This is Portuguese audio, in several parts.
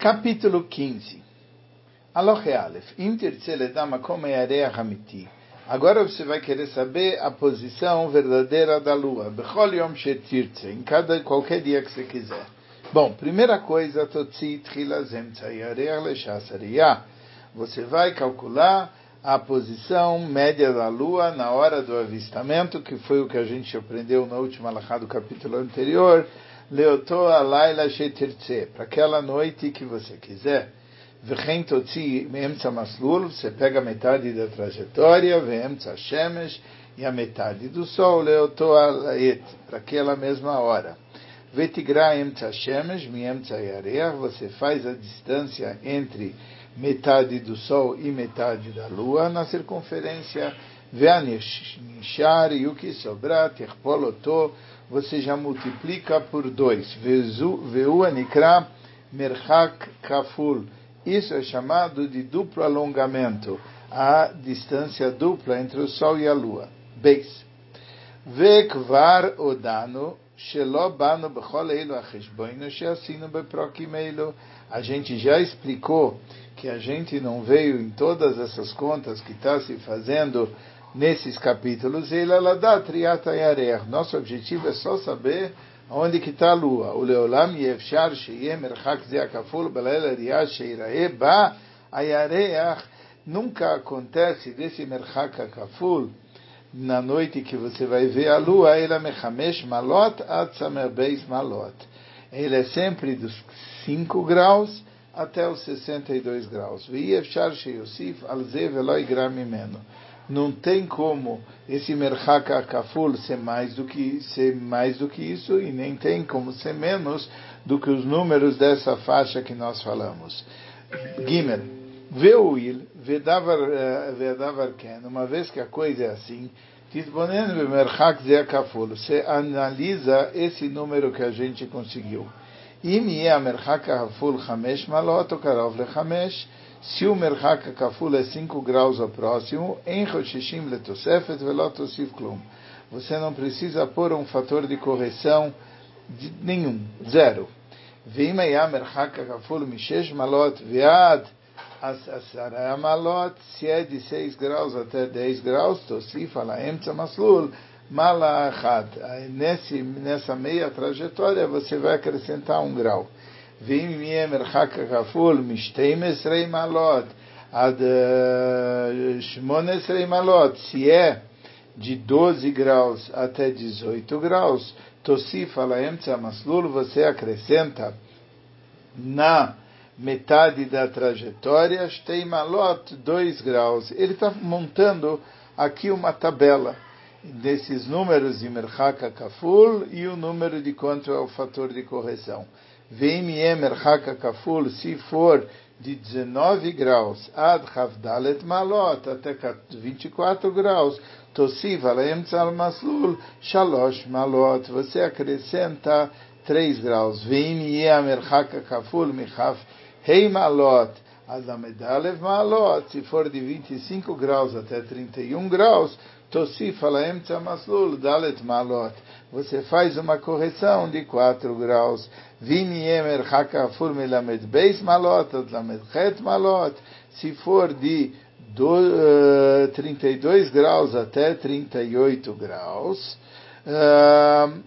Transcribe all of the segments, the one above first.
Capítulo 15. Alohe Aleph. Hamiti. Agora você vai querer saber a posição verdadeira da lua. Bechol Yom. Em cada, qualquer dia que você quiser. Bom, primeira coisa, Totzi Tchilazem Tzayareach Leshasariyah. Você vai calcular a posição média da lua na hora do avistamento, que foi o que a gente aprendeu na última alahá do capítulo anterior. Leoto alayla shetirtze, para aquela noite que você quiser. V'chein totzi me'emtza maslul, você pega metade da trajetória, ve'emtza shemesh, e a metade do sol, leoto alayet, para aquela mesma hora. Vetigra emtza shemesh, mi'emtza yareach, você faz a distância entre metade do sol e metade da lua na circunferência. Ve'anishar, e o que sobrar, terpoloto, você já multiplica por dois. Ve'u anikra merchak kaful. Isso é chamado de duplo alongamento, a distância dupla entre o Sol e a Lua. Beis. Ve'kvar odano. A gente já explicou que a gente não veio em todas essas contas que está se fazendo nesses capítulos, nosso objetivo é só saber onde que está a lua. O leolam yefshar sheyeh merchak zeakaful belel riyash sheirae ba ayareach. Nunca acontece desse merchak kaful na noite que você vai ver a lua, ele é mechamesh malot ad samer beis malot. Ele é sempre dos 5 graus até os 62 graus. V'yefshar sheyosif al ze veloi gram não tem como esse merhaka kaful ser mais do que ser mais do que isso e nem tem como ser menos do que os números dessa faixa que nós falamos. Gimel, veuil, vedavar eh, vedavar ken, uma vez que a coisa é assim, titbonen bemerhak ze kaful, você analisa esse número que a gente conseguiu. אם יהיה המרחק הכפול חמש מעלות או קרוב לחמש, se o merhaka kaful é 5 graus ao próximo, em Roshishim letosefet velotosif klum. Você não precisa pôr um fator de correção de nenhum, zero. Vimaya merhaka kaful mishesh malot viad asara malot, se é de 6 graus até 10 graus, tosif alaem maslul. Malachat, nessa meia trajetória você vai acrescentar um grau. ואם יהיה מרחק כפול מ-12 מעלות עד 18 מעלות, se é de 12 graus até 18 graus, tosifa laemtza maslul, você acrescenta na metade da trajetória, tem malot 2 graus. Ele está montando aqui uma tabela desses números de merhaka kaful e o número de quanto é o fator de correção. VME merhaka kaful, se for de 19 graus, ad havdalet malot, até 24 graus, tosiv al maslul, shalosh malot, você acrescenta 3 graus. VME merhaka kaful, michaf hei malot, ad amedalev malot, se for de 25 graus até 31 graus, Tosif alaemtza maslul dalet malot. Você faz uma correção de 4 graus. Vini emer hakafur melamed beis malot, lamed chet malot. Se for de do, uh, 32 graus até 38 graus. Uh,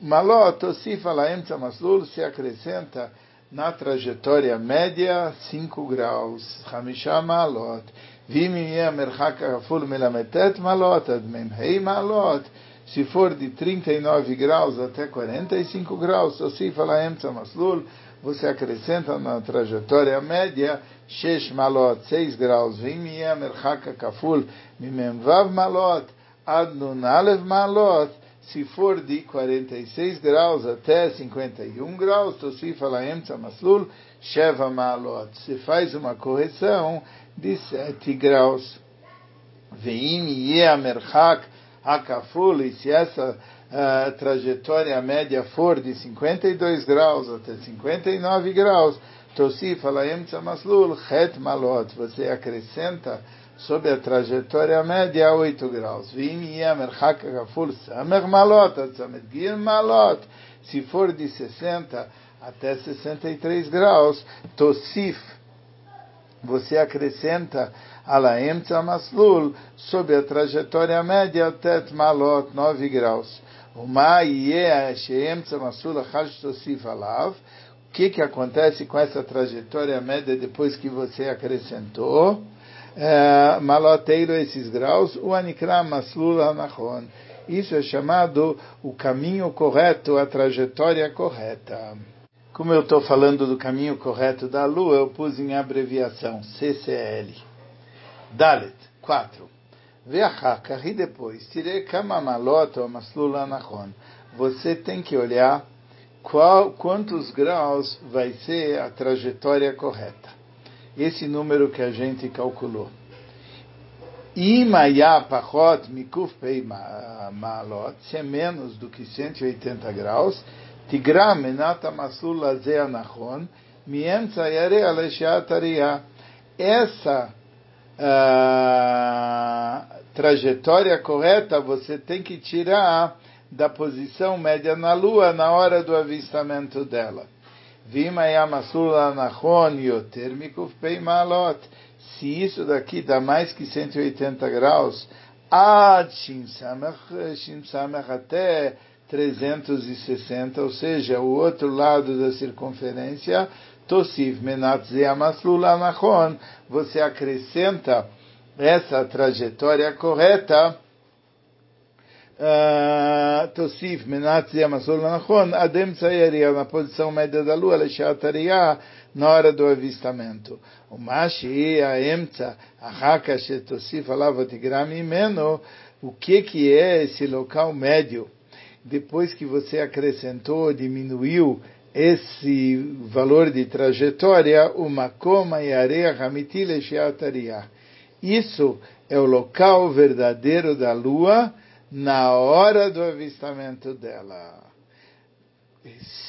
malot, tosif alaemtza maslul, se acrescenta na trajetória média, 5 graus. Hamishá malot. Vimimia merhaka kaful melametet malot, admemhei malot. Se for de 39 graus até 45 graus, Tosif Alaemtsa Maslul, você acrescenta na trajetória média Shesh Malot, 6 graus, Vimia Merhaka Kaful, Mimemvav Malot, adnunalev Malot, se for de 46 graus até 51 graus, tosifa lá emtza maslul, sheva malot. Se faz uma correção, de 7 graus. Veim yeh merchak hakaful, e se essa uh, trajetória média for de 52 graus até 59 graus, tosif alaem maslul chet malot, você acrescenta sobre a trajetória média 8 graus. Se for de 60 até 63 graus, tosif, você acrescenta ala emtza maslul sobre a trajetória média até malot 9 graus. O que que acontece com essa trajetória média depois que você acrescentou? É, maloteiro esses graus, o anikra maslul anachon. Isso é chamado o caminho correto, a trajetória correta. Como eu estou falando do caminho correto da Lua, eu pus em abreviação CCL. Dalet, 4. Veachakar, e depois, tirei kamamalot ou maslula nachon. Você tem que olhar qual, quantos graus vai ser a trajetória correta esse número que a gente calculou. Imaya Pachot Mikuf Pei Malot, se é menos do que 180 graus, Tigra Menata Masul Lazea Nachon, Miemza Yare Aleshat Ariah. Essa uh, trajetória correta você tem que tirar da posição média na Lua na hora do avistamento dela. Vima Yamasula Nachon Yoter Mikuf Malot. Se isso daqui dá mais que 180 graus, Ad Shim Samech até 360, ou seja, o outro lado da circunferência, Tosif Menat Zeamaslula Nachon, você acrescenta essa trajetória correta, ah, Tosif Menat Zeamaslula Nachon, Adem Tzayaria, na posição média da lua, Leshatariah, na hora do avistamento. O Mashi, a Emtza, a Haka, Tosif, Alava Tigram, Imeno, o que que é esse local médio? depois que você acrescentou, diminuiu esse valor de trajetória, uma coma e areia hamitile Isso é o local verdadeiro da lua na hora do avistamento dela.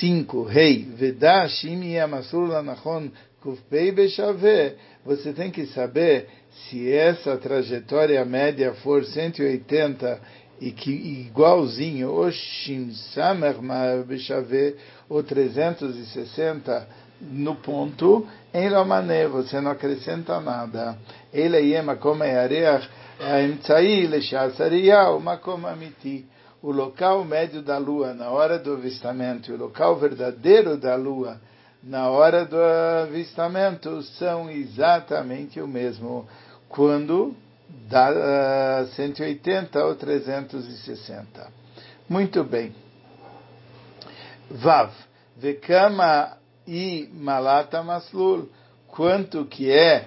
5. Rei, Vedashim Yamasur Nachon Kufpei Bechave. Você tem que saber se essa trajetória média for 180 e que igualzinho o Shin Samer Bechave, o 360 no ponto, em Romané, você não acrescenta nada. Ele é Makom Yareach, Emtsai Leshasariah, o Makom Amiti. O local médio da lua na hora do avistamento e o local verdadeiro da lua na hora do avistamento são exatamente o mesmo. Quando uh, 180 ou 360. Muito bem. Vav. Vekama e malata maslul. Quanto que é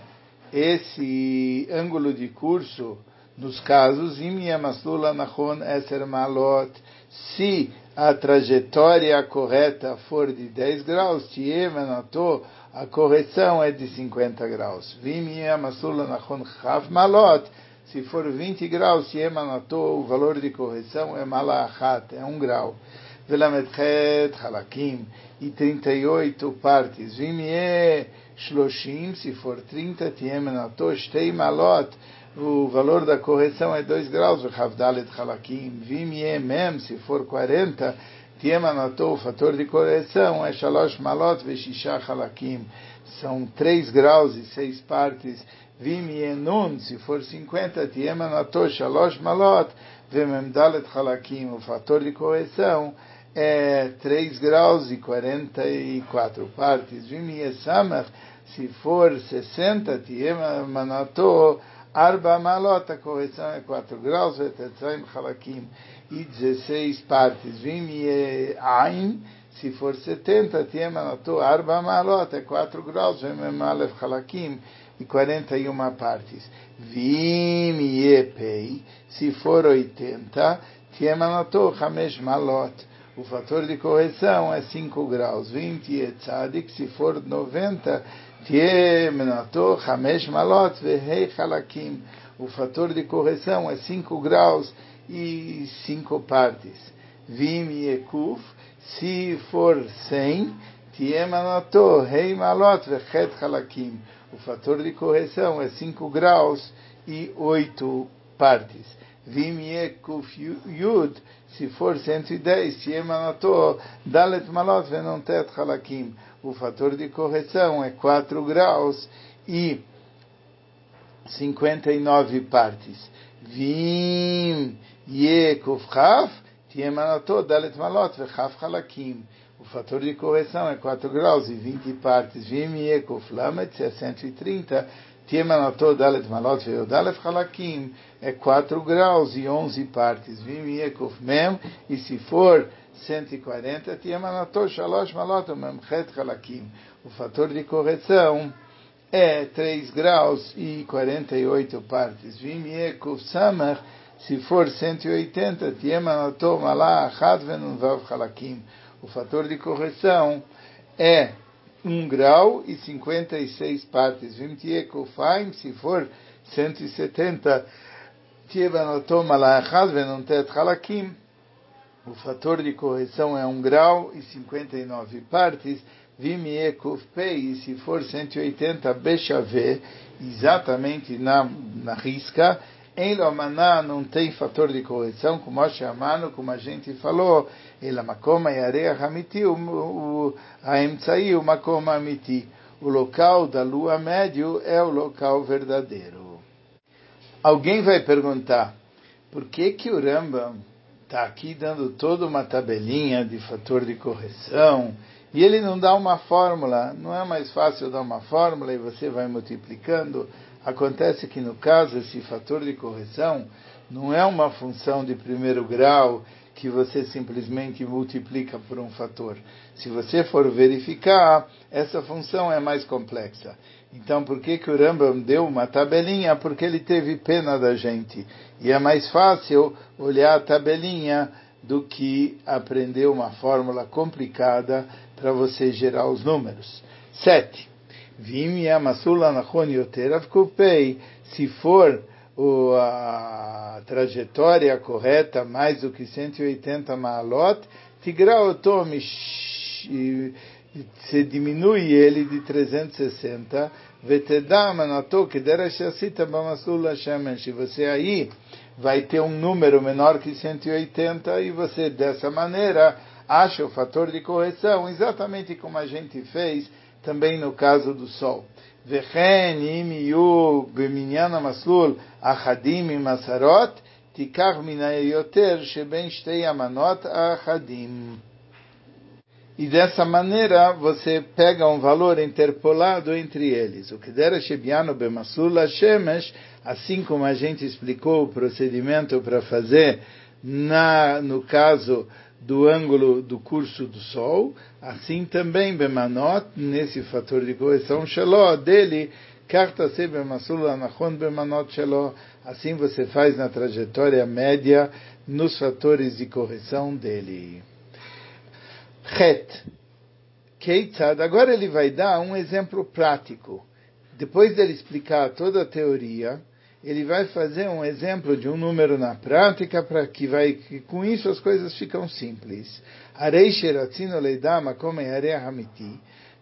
esse ângulo de curso nos casos imia maslul anachon eser malot. Se a trajetória correta for de 10 graus, tiemanato, a correção é de 50 graus. Vimia masula nachon chav malot, se for 20 graus, tiemanato, o valor de correção é malachat, é um grau. Velametchet halakim, e 38 partes. Vimie shloshim, se for 30, tiemanato, shtei malot, o valor da correção é 2 graus, Havdalet Halakim, Vim Mem, se for 40, Tiemanatou, o fator de correção é Shalosh Malot Veshisha Halakim, são 3 graus e 6 partes, Vim Yenun, se for 50, Tiemanatou, Shalosh Malot Vememdalet Halakim, o fator de correção é 3 graus e 44 partes, Vim Yesamach, se for 60, Tiemanatou, Arba malot, a correção é 4 graus, vetetzaim halakim, e 16 partes. Vim ain, se for 70, tiemanato, arba malot, é 4 graus, vem alef halakim, e 41 partes. Vim pei, se for 80, tiemanato, hamesh malot, o fator de correção é 5 graus. 20 é tzadik, se for 90, tie menato hamesh malot vehei halakim. O fator de correção é 5 graus e 5 partes. Vim kuf, se for 100, tie menato hei malot vehet halakim. O fator de correção é 5 graus e 8 partes. Vim kuf yud, se for 110, Tiemanato, Dalet Malot Venontet Halakim. O fator de correção é 4 graus e 59 partes. Vim Yekuf Chaf, Tiemanato, Dalet Malot Vechaf Halakim. O fator de correção é 4 graus e 20 partes. Vim Yekuf Lamet, é 130. Tiemanato Dalet Malot Veodalef Halakim é 4 graus e 11 partes. Vim Yekuf Mem, e se for 140, Tiemanato Shalosh Malot Memchet Halakim. O fator de correção é 3 graus e 48 partes. Vim Yekuf Samach, se for 180, Tiemanato Malach Achad Venunvav Halakim. O fator de correção é 1 grau e 56 partes. Vimtiekofaim, se for 170, Tievanotom alaachaz venontet halakim. O fator de correção é 1 grau e 59 partes. Vimiekufpei, se for 180, Bechave, exatamente na, na risca. Em Lomaná não tem fator de correção, como a chamano, como a gente falou, makoma e areia hamiti, o aemtsai, o makoma amiti. O local da lua médio é o local verdadeiro. Alguém vai perguntar, por que que o Rambam está aqui dando toda uma tabelinha de fator de correção e ele não dá uma fórmula? Não é mais fácil dar uma fórmula e você vai multiplicando? Acontece que no caso esse fator de correção não é uma função de primeiro grau que você simplesmente multiplica por um fator. Se você for verificar, essa função é mais complexa. Então, por que, que o Rambam deu uma tabelinha? Porque ele teve pena da gente. E é mais fácil olhar a tabelinha do que aprender uma fórmula complicada para você gerar os números. 7. Vim Yamasula Nachon Yoterav Kupei, se for o, a trajetória correta, mais do que 180 maalot, Tigraotom, se diminui ele de 360, Vetedamanato, que derashasita bamasula shemen, se você aí vai ter um número menor que 180 e você dessa maneira acha o fator de correção, exatamente como a gente fez também no caso do sol. וכן אם יהיו במניין המסלול אחדים עם עשרות, תיקח מן היותר שבין שתי המנות האחדים. E dessa maneira você pega um valor interpolado entre eles. O que dera Shebiano Bemasula Shemesh, assim como a gente explicou o procedimento para fazer na, no caso do ângulo do curso do Sol, assim também Bemanot, nesse fator de correção Shaló, dele, Kartase Bemasul Anachon Bemanot Shaló, assim você faz na trajetória média nos fatores de correção dele. Het. Keitzad, agora ele vai dar um exemplo prático. Depois dele explicar toda a teoria, ele vai fazer um exemplo de um número na prática para que vai que com isso as coisas ficam simples.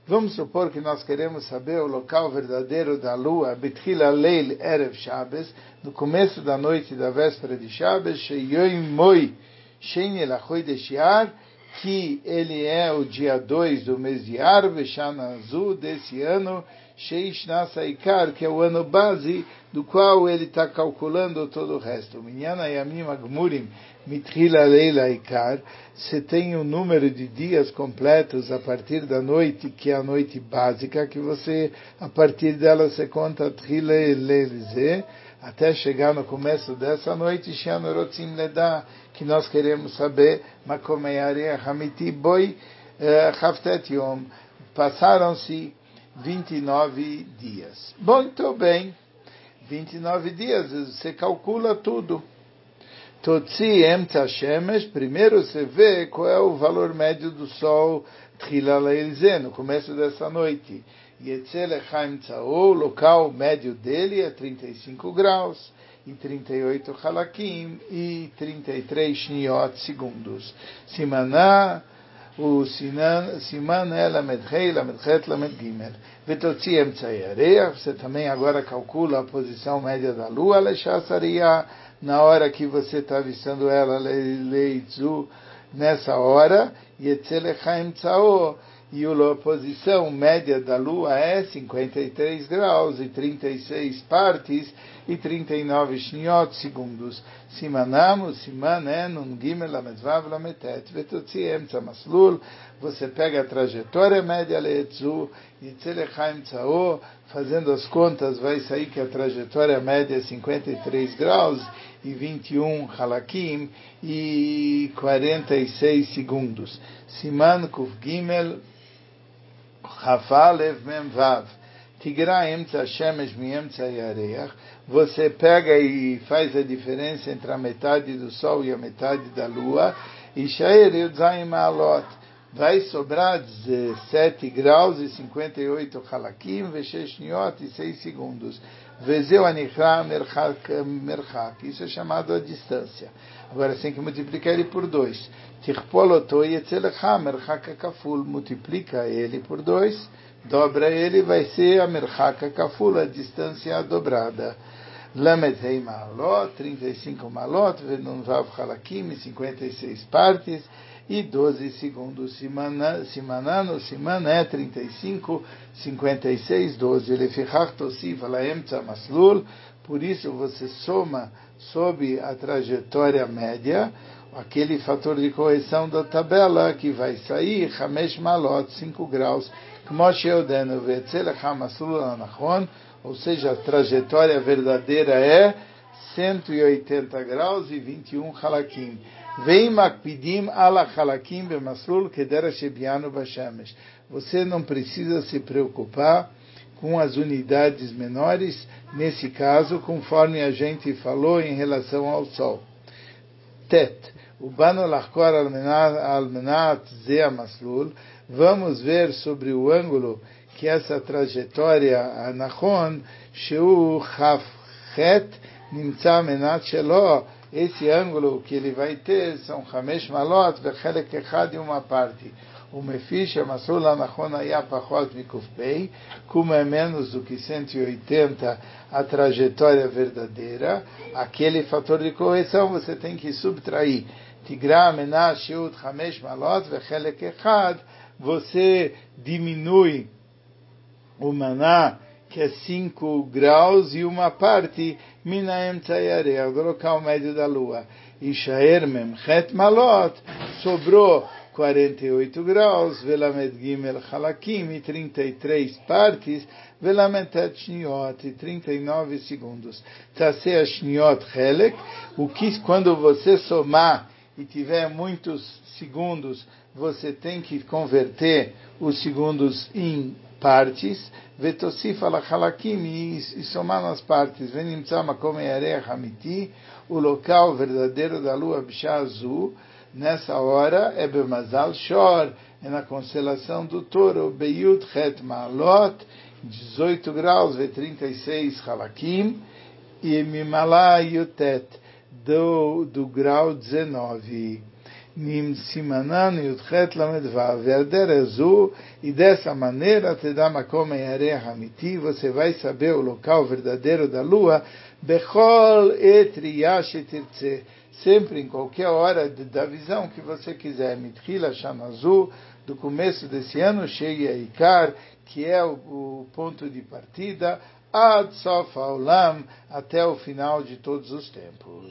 Vamos supor que nós queremos saber o local verdadeiro da lua, Betchila Leil Erev Shabbos, no começo da noite da véspera de Sheyoim Moi que ele é o dia 2 do mês de Arve, Shana Azul, desse ano, Sheishna Saikar, que é o ano base do qual ele está calculando todo o resto. Minyana Yamim Agmurim Mitrila Leila Ikar, você tem o um número de dias completos a partir da noite, que é a noite básica, que você, a partir dela, você conta Trila Leilize, até chegar no começo dessa noite, Shianorotzim Leda, que nós queremos saber, Makomeyare Hamiti Boi eh, Haftet Yom, passaram-se 29 dias. Muito bem. 29 dias, você calcula tudo. Totsi Emtza Shemesh, primeiro você vê qual é o valor médio do sol Tchilalailze, no começo dessa noite. Yetzelechaim o local médio dele é 35 graus, e 38 halakim, e 33 shniot segundos. Simaná, Rei, Lamed Het, Lamed Gimel. Vetotzi Emtzai Areia, você também agora calcula a posição média da lua, Lechasaria, na hora que você está avistando ela, Leitzu, nessa hora, Yetzelecha Emtzao, e a posição média da Lua é 53 graus e 36 partes e 39 shniot segundos. Simanamos, siman é nun gimel lamezvav lametet vetotziem tzamaslul. Você pega a trajetória média leetzu e tzelechaim tzao, fazendo as contas, vai sair que a trajetória média é 53 graus e 21 halakim e 46 segundos. Siman kuf gimel Rafalev Memvav. Tigra Emtza Shemesh Miemtza Yareach. Você pega e faz a diferença entre a metade do Sol e a metade da Lua. E Shaer Yudzaim Maalot. Vai sobrar 17 graus e 58 halakim, vesheshniot e 6 segundos. Vezeu anichra merchak. Isso é chamado a distância. Agora tem que multiplicar ele por 2. Tichpoloto yetzelecha merchak kaful. Multiplica ele por 2. Dobra ele, vai ser a merchak kaful, a distância dobrada. Lamed Rei Malot, 35 malot, Venun Vav Halakim, 56 partes e 12 segundos. Simanano, Siman é 35, 56, 12. Lefichach Tosif Alaemtza Maslul, por isso você soma sob a trajetória média, aquele fator de correção da tabela que vai sair, Hamesh Malot, 5 graus, Ou seja, a trajetória verdadeira é 180 graus e 21 halakim. Vem makpidim ala halakim bemaslul kedera shebianu bashemesh. Você não precisa se preocupar com as unidades menores, nesse caso, conforme a gente falou em relação ao Sol. Tet. O lachkor almenat ze maslul. Vamos ver sobre o ângulo que essa trajetória anachon sheu chafchet nimtza menat shelo esse ângulo que ele vai ter são Hamesh Malot, Bechelek Echad e uma parte. Masul Anachon Aya Pachot Mikufpei, como é menos do que 180 a trajetória verdadeira, aquele fator de correção você tem que subtrair. Tigra Menash Yud Hamesh Malot, Bechelek Echad, você diminui o maná que é 5 graus e uma parte, Minaem Tzayarea, do local médio da lua. E Shaer Memchet Malot, sobrou 48 graus, Velamed Gimel Halakim, e 33 partes, Velamentet Shniot, e 39 segundos. Tasea Shniot Helek, o que quando você somar e tiver muitos segundos, você tem que converter os segundos em partes, vetosif alachalakim, e somar nas partes, yarech hamiti, o local verdadeiro da lua Bishá azul, nessa hora é Bemazal Shor, é na constelação do touro, Beyut Het Malot, 18 graus, ve 36 halakim, e Mimala Yutet, do, do grau 19. Nim Simanan Yudchet Lamed Vav. Azul, e dessa maneira te dá Makom Hamiti, você vai saber o local verdadeiro da lua, Bechol Etriyash sempre em qualquer hora da visão que você quiser. Mitchila Shanazu, do começo desse ano, Sheia Ikar, que é o, o ponto de partida, Ad Sof até o final de todos os tempos.